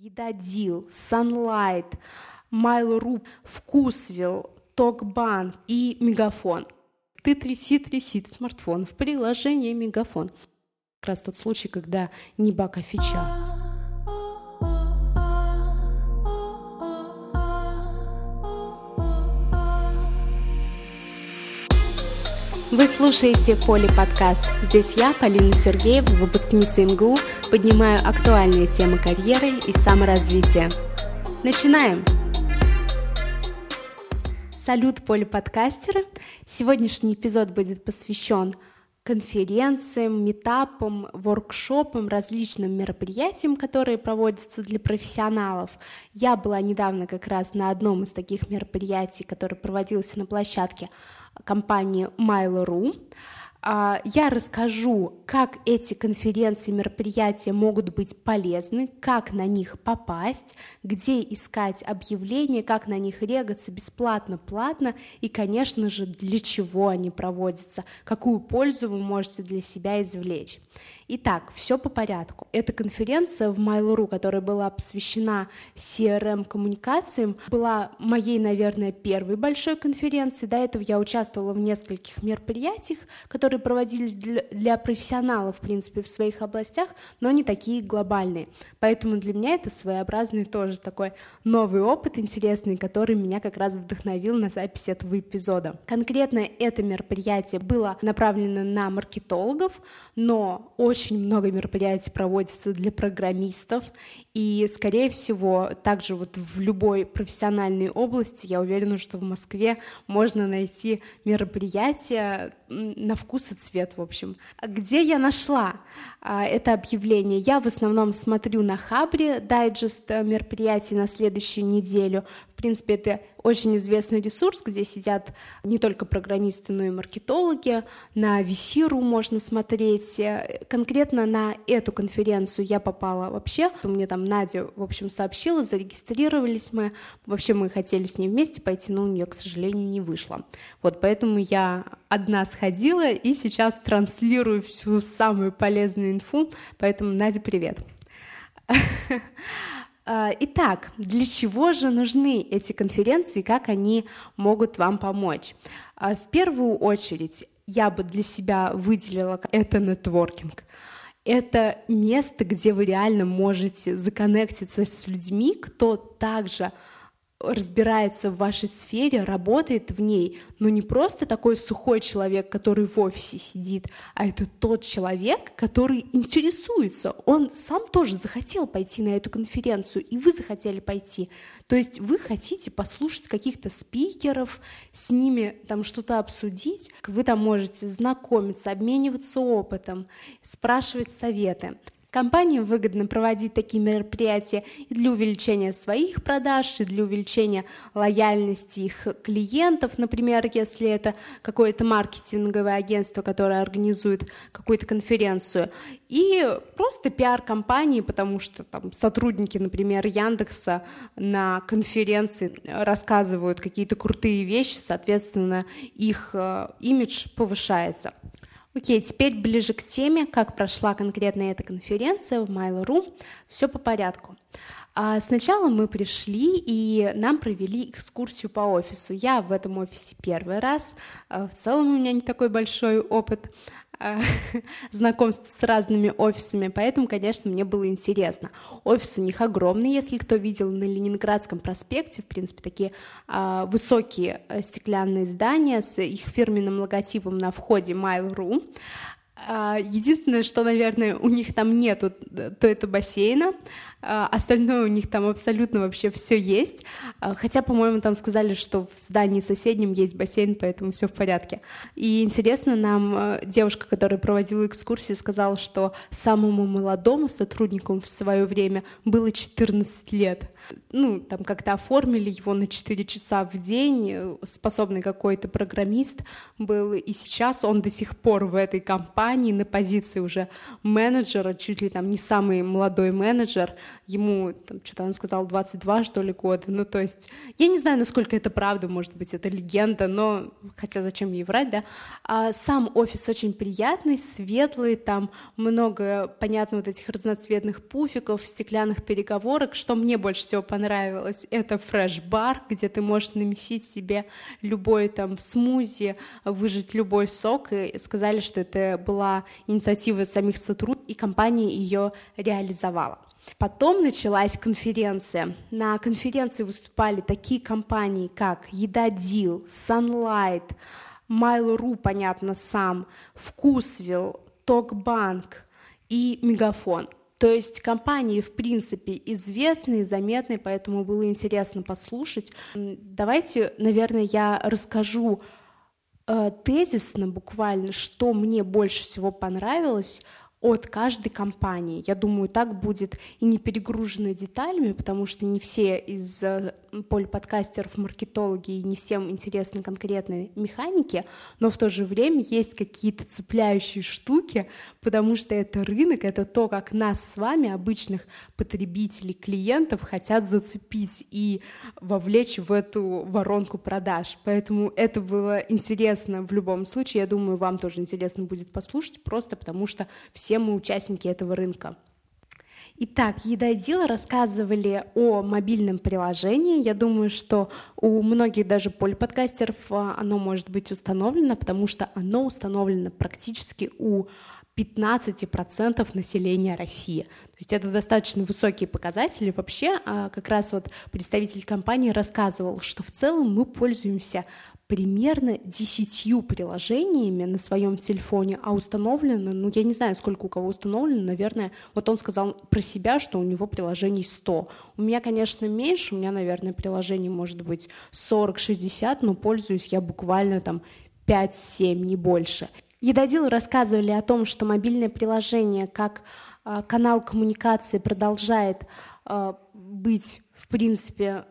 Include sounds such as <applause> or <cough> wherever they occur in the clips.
Едадил, Sunlight, Mail.ru, Вкусвилл, Токбан и Мегафон. Ты тряси, тряси смартфон в приложении Мегафон. Как раз тот случай, когда не а фича. Вы слушаете Поли подкаст. Здесь я, Полина Сергеева, выпускница МГУ, поднимаю актуальные темы карьеры и саморазвития. Начинаем! Салют, Поли подкастеры! Сегодняшний эпизод будет посвящен конференциям, метапам, воркшопам, различным мероприятиям, которые проводятся для профессионалов. Я была недавно как раз на одном из таких мероприятий, которое проводилось на площадке компании Mail.ru. А, я расскажу, как эти конференции, мероприятия могут быть полезны, как на них попасть, где искать объявления, как на них регаться бесплатно, платно и, конечно же, для чего они проводятся, какую пользу вы можете для себя извлечь. Итак, все по порядку. Эта конференция в Mail.ru, которая была посвящена CRM-коммуникациям, была моей, наверное, первой большой конференцией. До этого я участвовала в нескольких мероприятиях, которые проводились для, профессионалов, в принципе, в своих областях, но не такие глобальные. Поэтому для меня это своеобразный тоже такой новый опыт интересный, который меня как раз вдохновил на запись этого эпизода. Конкретно это мероприятие было направлено на маркетологов, но очень очень много мероприятий проводится для программистов, и, скорее всего, также вот в любой профессиональной области, я уверена, что в Москве можно найти мероприятия на вкус и цвет, в общем. Где я нашла а, это объявление? Я в основном смотрю на Хабре дайджест мероприятий на следующую неделю. В принципе, это очень известный ресурс, где сидят не только программисты, но и маркетологи. На Висиру можно смотреть. Конкретно на эту конференцию я попала вообще. Мне там Надя, в общем, сообщила, зарегистрировались мы. Вообще мы хотели с ней вместе пойти, но у нее, к сожалению, не вышло. Вот поэтому я одна сходила и сейчас транслирую всю самую полезную инфу. Поэтому, Надя, привет. <laughs> А, итак, для чего же нужны эти конференции, как они могут вам помочь? А, в первую очередь я бы для себя выделила это нетворкинг. Это место, где вы реально можете законнектиться с людьми, кто также разбирается в вашей сфере, работает в ней, но не просто такой сухой человек, который в офисе сидит, а это тот человек, который интересуется. Он сам тоже захотел пойти на эту конференцию, и вы захотели пойти. То есть вы хотите послушать каких-то спикеров, с ними там что-то обсудить, вы там можете знакомиться, обмениваться опытом, спрашивать советы. Компаниям выгодно проводить такие мероприятия и для увеличения своих продаж, и для увеличения лояльности их клиентов. Например, если это какое-то маркетинговое агентство, которое организует какую-то конференцию. И просто пиар компании, потому что там сотрудники, например, Яндекса на конференции рассказывают какие-то крутые вещи, соответственно, их э, имидж повышается. Окей, теперь ближе к теме, как прошла конкретно эта конференция в Mail.ru. Все по порядку. А сначала мы пришли и нам провели экскурсию по офису. Я в этом офисе первый раз. А в целом у меня не такой большой опыт. <laughs> знакомств с разными офисами, поэтому, конечно, мне было интересно. Офис у них огромный, если кто видел на Ленинградском проспекте, в принципе, такие а, высокие э, стеклянные здания с их фирменным логотипом на входе Mail.ru. А, единственное, что, наверное, у них там нету, то это бассейна, а, остальное у них там абсолютно вообще все есть. А, хотя, по-моему, там сказали, что в здании соседнем есть бассейн, поэтому все в порядке. И интересно, нам девушка, которая проводила экскурсию, сказала, что самому молодому сотруднику в свое время было 14 лет. Ну, там как-то оформили его на 4 часа в день, способный какой-то программист был, и сейчас он до сих пор в этой компании на позиции уже менеджера, чуть ли там не самый молодой менеджер — ему, там, что-то он сказал, 22, что ли, года. Ну, то есть, я не знаю, насколько это правда, может быть, это легенда, но, хотя зачем ей врать, да. А сам офис очень приятный, светлый, там много, понятно, вот этих разноцветных пуфиков, стеклянных переговорок. Что мне больше всего понравилось, это фреш-бар, где ты можешь намесить себе любой там смузи, выжать любой сок, и сказали, что это была инициатива самих сотрудников, и компания ее реализовала. Потом началась конференция. На конференции выступали такие компании, как Едадил, Sunlight, Mail.ru, понятно, сам, Вкусвилл, Токбанк и Мегафон. То есть компании, в принципе, известные, заметные, поэтому было интересно послушать. Давайте, наверное, я расскажу э, тезисно буквально, что мне больше всего понравилось от каждой компании. Я думаю, так будет и не перегружено деталями, потому что не все из э, полиподкастеров маркетологи и не всем интересны конкретные механики, но в то же время есть какие-то цепляющие штуки, потому что это рынок, это то, как нас с вами, обычных потребителей, клиентов, хотят зацепить и вовлечь в эту воронку продаж. Поэтому это было интересно в любом случае. Я думаю, вам тоже интересно будет послушать, просто потому что все мы участники этого рынка. Итак, Едодил рассказывали о мобильном приложении. Я думаю, что у многих даже полиподкастеров а, оно может быть установлено, потому что оно установлено практически у 15% населения России. То есть это достаточно высокие показатели. Вообще, а, как раз вот представитель компании рассказывал, что в целом мы пользуемся примерно десятью приложениями на своем телефоне, а установлено, ну, я не знаю, сколько у кого установлено, наверное, вот он сказал про себя, что у него приложений 100. У меня, конечно, меньше, у меня, наверное, приложений может быть 40-60, но пользуюсь я буквально там 5-7, не больше. Едодилы рассказывали о том, что мобильное приложение как э, канал коммуникации продолжает э, быть, в принципе,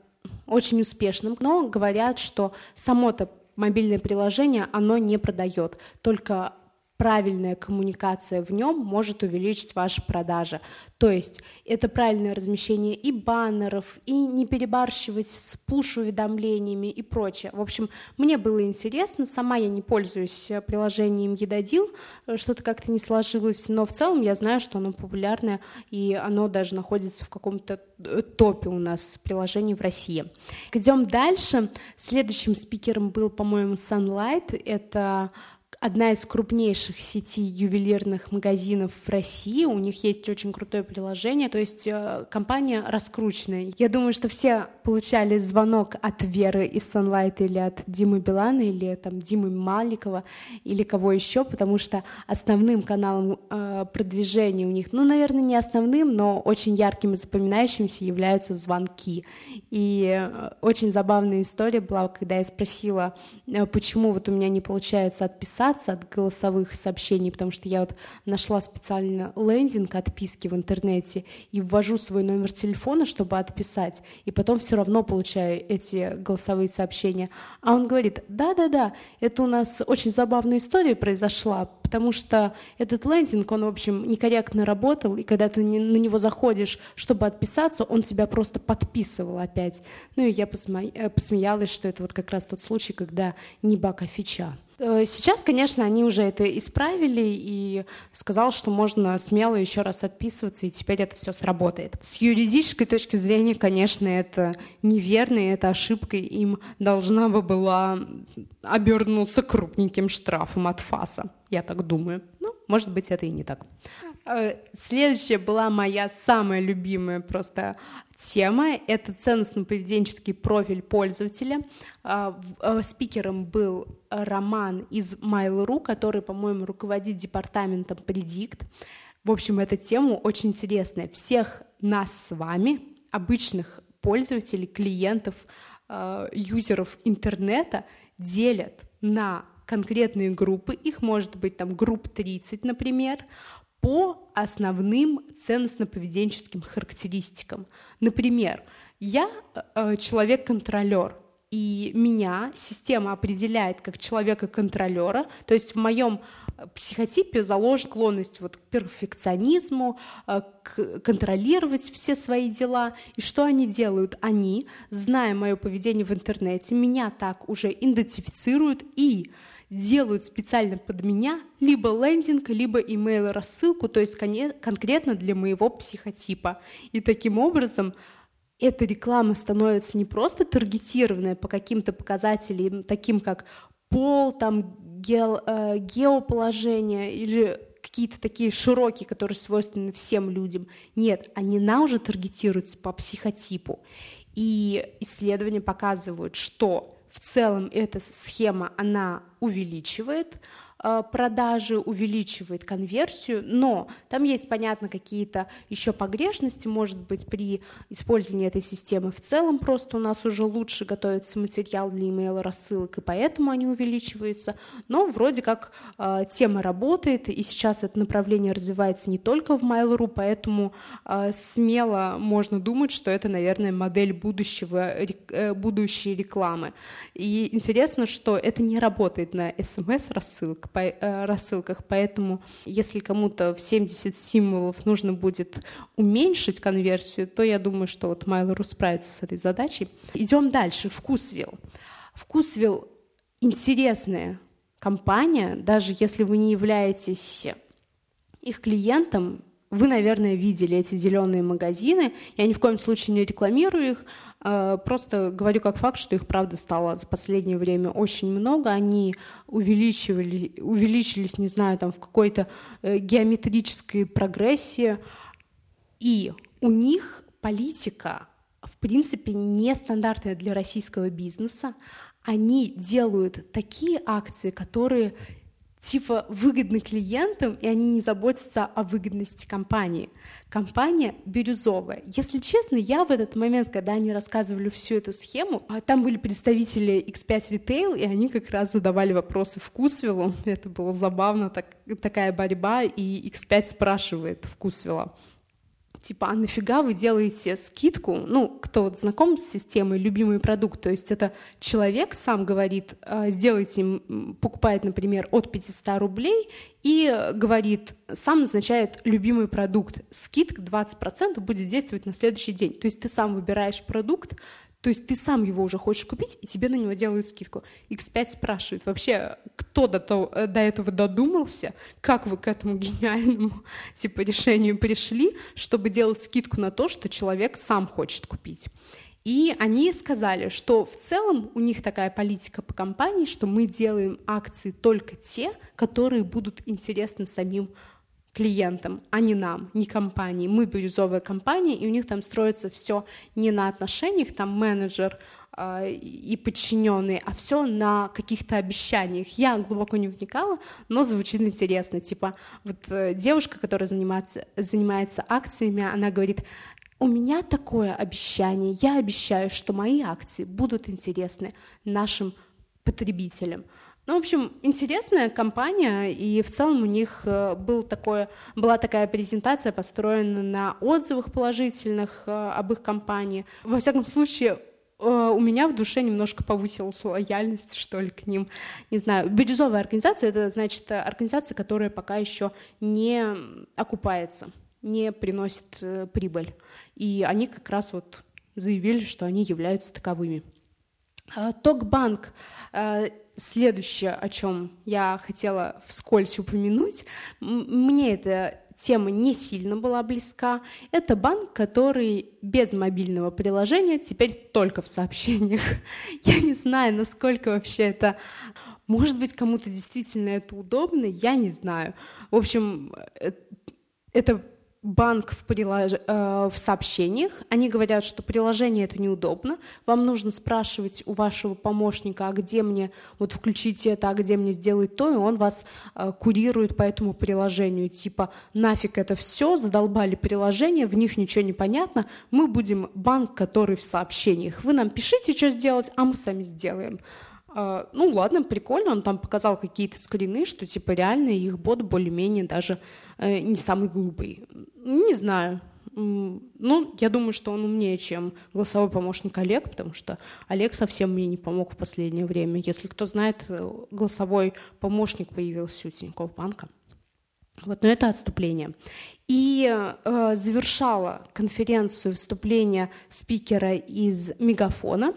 очень успешным, но говорят, что само-то мобильное приложение, оно не продает, только правильная коммуникация в нем может увеличить ваши продажи. То есть это правильное размещение и баннеров, и не перебарщивать с пуш-уведомлениями и прочее. В общем, мне было интересно, сама я не пользуюсь приложением Едодил, что-то как-то не сложилось, но в целом я знаю, что оно популярное, и оно даже находится в каком-то э, топе у нас приложений в России. Идем дальше. Следующим спикером был, по-моему, Sunlight. Это одна из крупнейших сетей ювелирных магазинов в России. У них есть очень крутое приложение, то есть э, компания раскрученная. Я думаю, что все получали звонок от Веры из Sunlight или от Димы Билана или там Димы Маликова или кого еще, потому что основным каналом э, продвижения у них, ну, наверное, не основным, но очень ярким и запоминающимся являются звонки. И э, очень забавная история была, когда я спросила, э, почему вот у меня не получается отписаться от голосовых сообщений, потому что я вот нашла специально лендинг отписки в интернете и ввожу свой номер телефона, чтобы отписать, и потом все равно получаю эти голосовые сообщения. А он говорит, да-да-да, это у нас очень забавная история произошла, потому что этот лендинг, он, в общем, некорректно работал, и когда ты на него заходишь, чтобы отписаться, он тебя просто подписывал опять. Ну и я э, посмеялась, что это вот как раз тот случай, когда не баг, а фича. Э, сейчас, конечно, они уже это исправили и сказал, что можно смело еще раз отписываться, и теперь это все сработает. С юридической точки зрения, конечно, это неверно, и эта ошибка им должна бы была обернуться крупненьким штрафом от ФАСа. Я так думаю. Ну, может быть, это и не так. Э, следующая была моя самая любимая просто тема. Это ценностно-поведенческий профиль пользователя. А, э, спикером был Роман из Mail.ru, который, по-моему, руководит департаментом Predict. В общем, эта тема очень интересная. Всех нас с вами, обычных пользователей, клиентов, э, юзеров интернета, делят на конкретные группы, их может быть там групп 30, например, по основным ценностно-поведенческим характеристикам. Например, я э, человек-контролер, и меня система определяет как человека-контролера, то есть в моем психотипе заложена склонность вот к перфекционизму, э, к контролировать все свои дела. И что они делают? Они, зная мое поведение в интернете, меня так уже идентифицируют и делают специально под меня либо лендинг, либо email рассылку, то есть конкретно для моего психотипа. И таким образом эта реклама становится не просто таргетированная по каким-то показателям, таким как пол, там, ге, э, геоположение или какие-то такие широкие, которые свойственны всем людям. Нет, они на уже таргетируются по психотипу. И исследования показывают, что в целом эта схема, она увеличивает продажи, увеличивает конверсию, но там есть, понятно, какие-то еще погрешности, может быть, при использовании этой системы в целом просто у нас уже лучше готовится материал для email рассылок, и поэтому они увеличиваются, но вроде как э, тема работает, и сейчас это направление развивается не только в Mail.ru, поэтому э, смело можно думать, что это, наверное, модель будущего, э, будущей рекламы. И интересно, что это не работает на SMS-рассылках, по, э, рассылках, поэтому если кому-то в 70 символов нужно будет уменьшить конверсию, то я думаю, что вот Mail.ru справится с этой задачей. Идем дальше. Вкусвилл. Вкусвилл интересная компания, даже если вы не являетесь их клиентом, вы, наверное, видели эти зеленые магазины. Я ни в коем случае не рекламирую их, а, просто говорю как факт, что их, правда, стало за последнее время очень много. Они увеличивали, увеличились, не знаю, там в какой-то э, геометрической прогрессии. И у них политика, в принципе, нестандартная для российского бизнеса. Они делают такие акции, которые типа выгодны клиентам, и они не заботятся о выгодности компании. Компания бирюзовая. Если честно, я в этот момент, когда они рассказывали всю эту схему, а там были представители X5 Retail, и они как раз задавали вопросы вкусвиллу. Это было забавно, так, такая борьба, и X5 спрашивает вкусвилла типа, а нафига вы делаете скидку? Ну, кто вот знаком с системой «любимый продукт», то есть это человек сам говорит, «А, сделайте, покупает, например, от 500 рублей и говорит, сам назначает любимый продукт. Скидка 20% будет действовать на следующий день. То есть ты сам выбираешь продукт, то есть ты сам его уже хочешь купить, и тебе на него делают скидку. X5 спрашивает, вообще, кто до, того, э, до этого додумался, как вы к этому гениальному <laughs> типа решению пришли, чтобы делать скидку на то, что человек сам хочет купить. И они сказали, что в целом у них такая политика по компании, что мы делаем акции только те, которые будут интересны самим клиентам, а не нам, не компании. Мы бирюзовая компания, и у них там строится все не на отношениях, там менеджер э, и подчиненные, а все на каких-то обещаниях. Я глубоко не вникала, но звучит интересно. Типа вот э, девушка, которая занимается, занимается акциями, она говорит, у меня такое обещание, я обещаю, что мои акции будут интересны нашим потребителям. Ну, в общем, интересная компания, и в целом у них э, был такое, была такая презентация, построена на отзывах положительных э, об их компании. Во всяком случае, э, у меня в душе немножко повысилась лояльность, что ли, к ним. Не знаю, бирюзовая организация — это, значит, организация, которая пока еще не окупается, не приносит прибыль. И они как раз вот заявили, что они являются таковыми. Токбанк Следующее, о чем я хотела вскользь упомянуть, мне эта тема не сильно была близка. Это банк, который без мобильного приложения, теперь только в сообщениях. <laughs> Я не знаю, насколько вообще это... Может быть, кому-то действительно это удобно, я не знаю. В общем, э, это банк в, прилож... э, в сообщениях, они говорят, что приложение это неудобно, вам нужно спрашивать у вашего помощника, а где мне вот включить это, а где мне сделать то, и он вас э, курирует по этому приложению, типа нафиг это все, задолбали приложение, в них ничего не понятно, мы будем банк, который в сообщениях, вы нам пишите, что сделать, а мы сами сделаем. Uh, ну ладно, прикольно, он там показал какие-то скрины, что типа реально их бот более-менее даже э, не самый глупый. Не знаю, Ну, я думаю, что он умнее, чем голосовой помощник Олег, потому что Олег совсем мне не помог в последнее время. Если кто знает, э, голосовой помощник появился у Тинькофф банка. Вот, но это отступление. И э, завершала конференцию выступление спикера из Мегафона.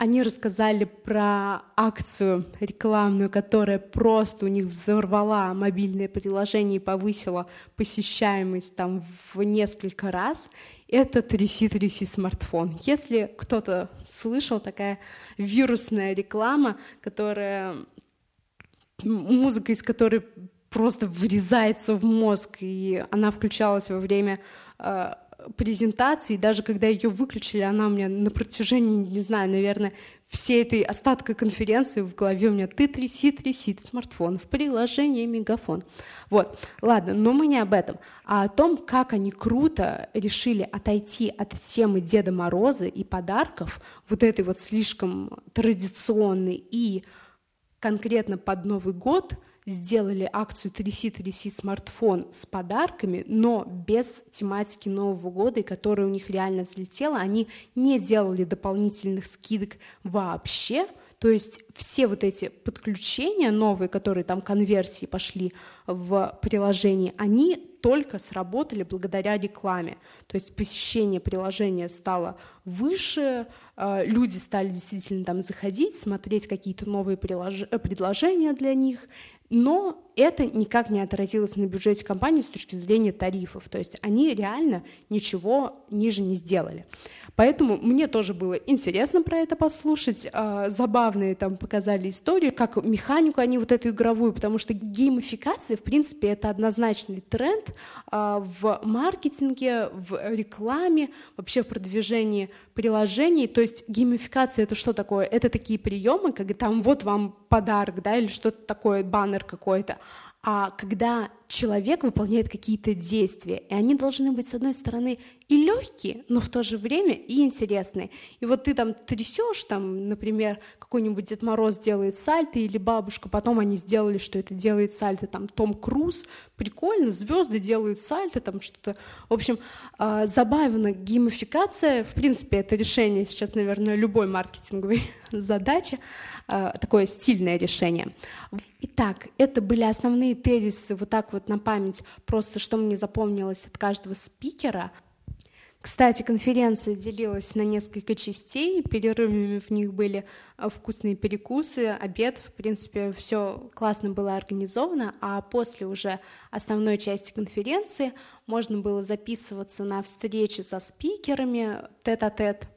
Они рассказали про акцию рекламную, которая просто у них взорвала мобильное приложение и повысила посещаемость там в несколько раз. Это «Тряси-тряси смартфон». Если кто-то слышал, такая вирусная реклама, которая музыка из которой просто врезается в мозг, и она включалась во время э, презентации, даже когда ее выключили, она у меня на протяжении, не знаю, наверное, всей этой остатка конференции в голове у меня «ты тряси, тряси смартфон в приложении Мегафон». Вот, ладно, но мы не об этом, а о том, как они круто решили отойти от темы Деда Мороза и подарков, вот этой вот слишком традиционной и конкретно под Новый год – сделали акцию «Тряси, тряси смартфон» с подарками, но без тематики Нового года, и которая у них реально взлетела. Они не делали дополнительных скидок вообще, то есть все вот эти подключения новые, которые там конверсии пошли в приложении, они только сработали благодаря рекламе. То есть посещение приложения стало выше, э, люди стали действительно там заходить, смотреть какие-то новые предложения для них, но это никак не отразилось на бюджете компании с точки зрения тарифов. То есть они реально ничего ниже не сделали. Поэтому мне тоже было интересно про это послушать. А, забавные там показали истории, как механику они вот эту игровую, потому что геймификация, в принципе, это однозначный тренд а, в маркетинге, в рекламе, вообще в продвижении приложений. То есть геймификация — это что такое? Это такие приемы, когда там вот вам подарок, да, или что-то такое, баннер какой-то. А когда человек выполняет какие-то действия, и они должны быть, с одной стороны, и легкие, но в то же время и интересные. И вот ты там трясешь, там, например, какой-нибудь Дед Мороз делает сальто, или бабушка, потом они сделали, что это делает сальто, там, Том Круз, прикольно, звезды делают сальто, там что-то. В общем, э, забавно, геймификация, в принципе, это решение сейчас, наверное, любой маркетинговой <laughs> задачи, э, такое стильное решение. Итак, это были основные тезисы, вот так вот на память, просто что мне запомнилось от каждого спикера. Кстати, конференция делилась на несколько частей, перерывами в них были а, вкусные перекусы, обед, в принципе, все классно было организовано, а после уже основной части конференции можно было записываться на встречи со спикерами тет-а-тет.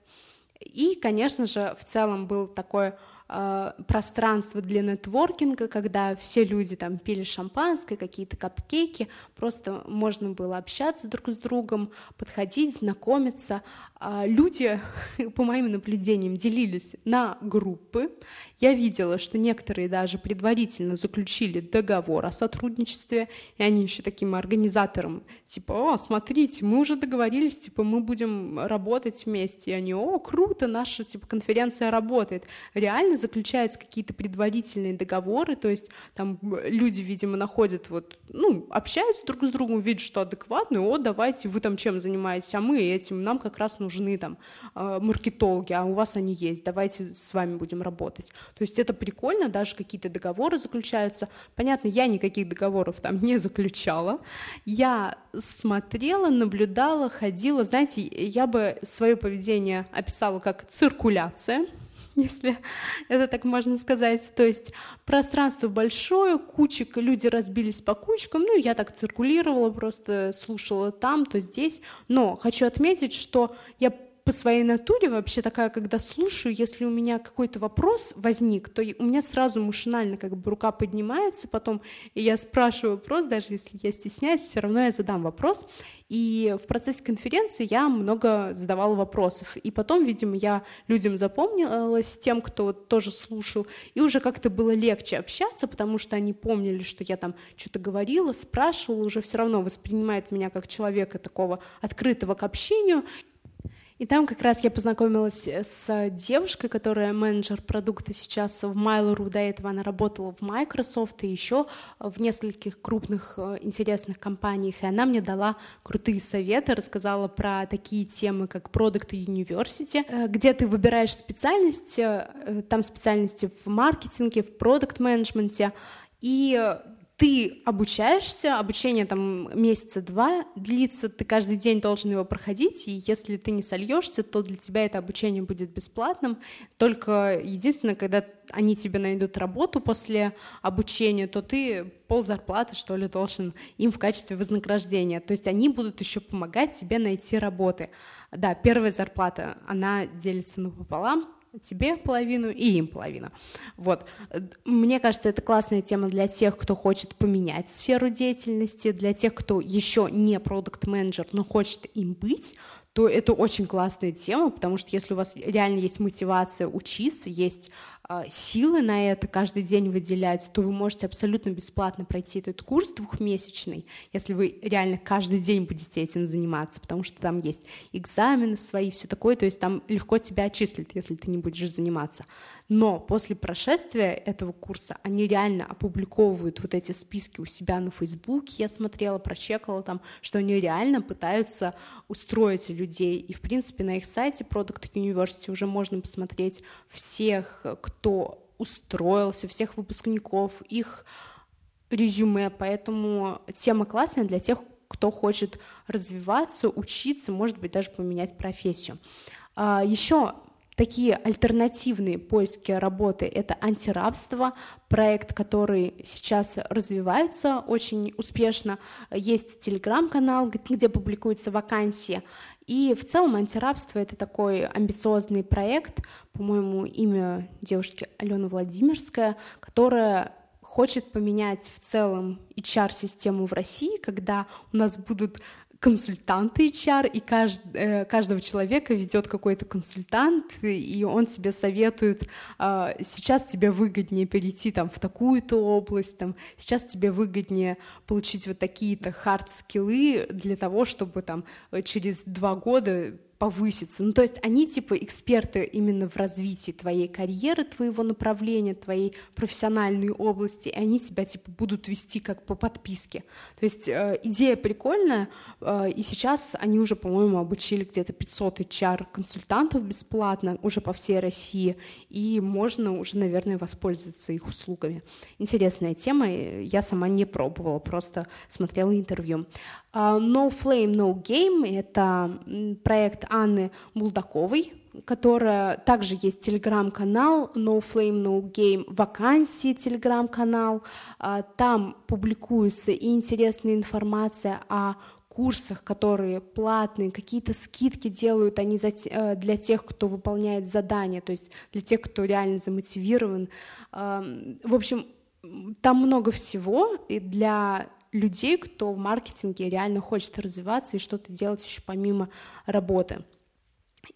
И, конечно же, в целом был такой Э, пространство для нетворкинга, когда все люди там пили шампанское, какие-то капкейки, просто можно было общаться друг с другом, подходить, знакомиться. А люди, <laughs> по моим наблюдениям, делились на группы. Я видела, что некоторые даже предварительно заключили договор о сотрудничестве, и они еще таким организаторам, типа, о, смотрите, мы уже договорились, типа, мы будем работать вместе. И они, о, круто, наша, типа, конференция работает. Реально заключаются какие-то предварительные договоры, то есть там люди, видимо, находят вот, ну, общаются друг с другом, видят, что адекватно, о, давайте, вы там чем занимаетесь, а мы этим, нам как раз нужны там э, маркетологи, а у вас они есть, давайте с вами будем работать. То есть это прикольно, даже какие-то договоры заключаются. Понятно, я никаких договоров там не заключала. Я смотрела, наблюдала, ходила. Знаете, я бы свое поведение описала как циркуляция. <laughs> если это так можно сказать. То есть пространство большое, кучек, люди разбились по кучкам, ну, я так циркулировала, просто слушала там, то здесь. Но хочу отметить, что я по своей натуре вообще такая, когда слушаю, если у меня какой-то вопрос возник, то у меня сразу машинально как бы рука поднимается потом, и я спрашиваю вопрос, даже если я стесняюсь, все равно я задам вопрос. И в процессе конференции я много задавала вопросов. И потом, видимо, я людям запомнилась, тем, кто тоже слушал, и уже как-то было легче общаться, потому что они помнили, что я там что-то говорила, спрашивала, уже все равно воспринимают меня как человека такого открытого к общению. И там как раз я познакомилась с девушкой, которая менеджер продукта сейчас в Mail.ru. До этого она работала в Microsoft и еще в нескольких крупных э, интересных компаниях. И она мне дала крутые советы, рассказала про такие темы, как Product University, э, где ты выбираешь специальность, э, там специальности в маркетинге, в продукт менеджменте и ты обучаешься, обучение там месяца два длится, ты каждый день должен его проходить, и если ты не сольешься, то для тебя это обучение будет бесплатным. Только единственное, когда они тебе найдут работу после обучения, то ты пол зарплаты, что ли, должен им в качестве вознаграждения. То есть они будут еще помогать тебе найти работы. Да, первая зарплата, она делится напополам, тебе половину и им половину. Вот. Мне кажется, это классная тема для тех, кто хочет поменять сферу деятельности, для тех, кто еще не продукт менеджер но хочет им быть, то это очень классная тема, потому что если у вас реально есть мотивация учиться, есть силы на это каждый день выделять, то вы можете абсолютно бесплатно пройти этот курс двухмесячный, если вы реально каждый день будете этим заниматься, потому что там есть экзамены свои, все такое, то есть там легко тебя отчислят, если ты не будешь заниматься. Но после прошествия этого курса они реально опубликовывают вот эти списки у себя на Фейсбуке, я смотрела, прочекала там, что они реально пытаются устроить людей. И, в принципе, на их сайте Product University уже можно посмотреть всех, кто устроился, всех выпускников, их резюме, поэтому тема классная для тех, кто хочет развиваться, учиться, может быть, даже поменять профессию. А, Еще такие альтернативные поиски работы — это антирабство, проект, который сейчас развивается очень успешно. Есть телеграм-канал, где публикуются вакансии. И в целом антирабство — это такой амбициозный проект, по-моему, имя девушки Алена Владимирская, которая хочет поменять в целом HR-систему в России, когда у нас будут консультанты HR, и кажд, э, каждого человека ведет какой-то консультант, и он тебе советует, э, сейчас тебе выгоднее перейти там в такую-то область, там, сейчас тебе выгоднее получить вот такие-то хард-скиллы для того, чтобы там через два года повыситься. Ну, то есть они типа эксперты именно в развитии твоей карьеры, твоего направления, твоей профессиональной области, и они тебя типа будут вести как по подписке. То есть э, идея прикольная, э, и сейчас они уже, по-моему, обучили где-то 500 HR-консультантов бесплатно уже по всей России, и можно уже, наверное, воспользоваться их услугами. Интересная тема, я сама не пробовала, просто смотрела интервью. А, no Flame, No Game — это проект Анны Булдаковой, которая также есть телеграм-канал No Flame No Game вакансии телеграм-канал а, там публикуется и интересная информация о курсах, которые платные, какие-то скидки делают они э, для тех, кто выполняет задания, то есть для тех, кто реально замотивирован. В общем, там много всего, и для людей, кто в маркетинге реально хочет развиваться и что-то делать еще помимо работы.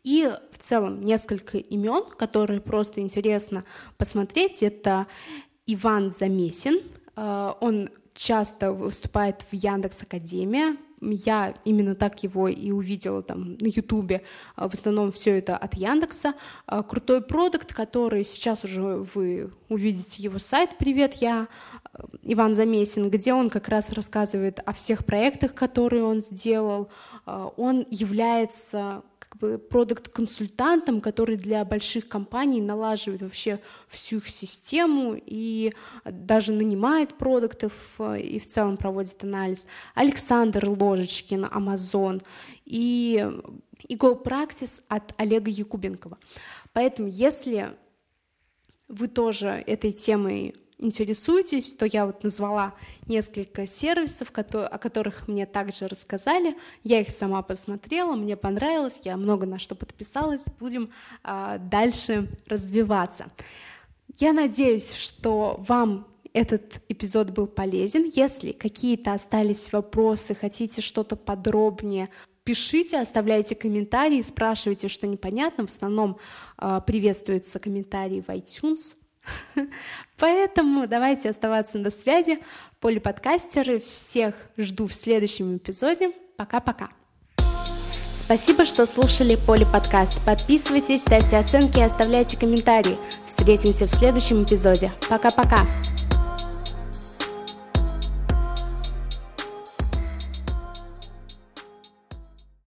И в целом несколько имен, которые просто интересно посмотреть, это Иван Замесин, э, он часто выступает в Яндекс Академия, я именно так его и увидела там на Ютубе. В основном все это от Яндекса. А, крутой продукт, который сейчас уже вы увидите его сайт «Привет, я э, Иван Замесин», где он как раз рассказывает о всех проектах, которые он сделал. А, он является как бы продукт-консультантом, который для больших компаний налаживает вообще всю их систему и даже нанимает продуктов э, и в целом проводит анализ. Александр Ложечкин, Amazon и Ego Practice от Олега Якубенкова. Поэтому если вы тоже этой темой интересуетесь, то я вот назвала несколько сервисов, о которых мне также рассказали. Я их сама посмотрела, мне понравилось, я много на что подписалась. Будем а, дальше развиваться. Я надеюсь, что вам этот эпизод был полезен. Если какие-то остались вопросы, хотите что-то подробнее, пишите, оставляйте комментарии, спрашивайте, что непонятно. В основном э, приветствуются комментарии в iTunes. Поэтому давайте оставаться на связи. Полиподкастеры, всех жду в следующем эпизоде. Пока-пока. Спасибо, что слушали Поле подкаст. Подписывайтесь, ставьте оценки и оставляйте комментарии. Встретимся в следующем эпизоде. Пока-пока.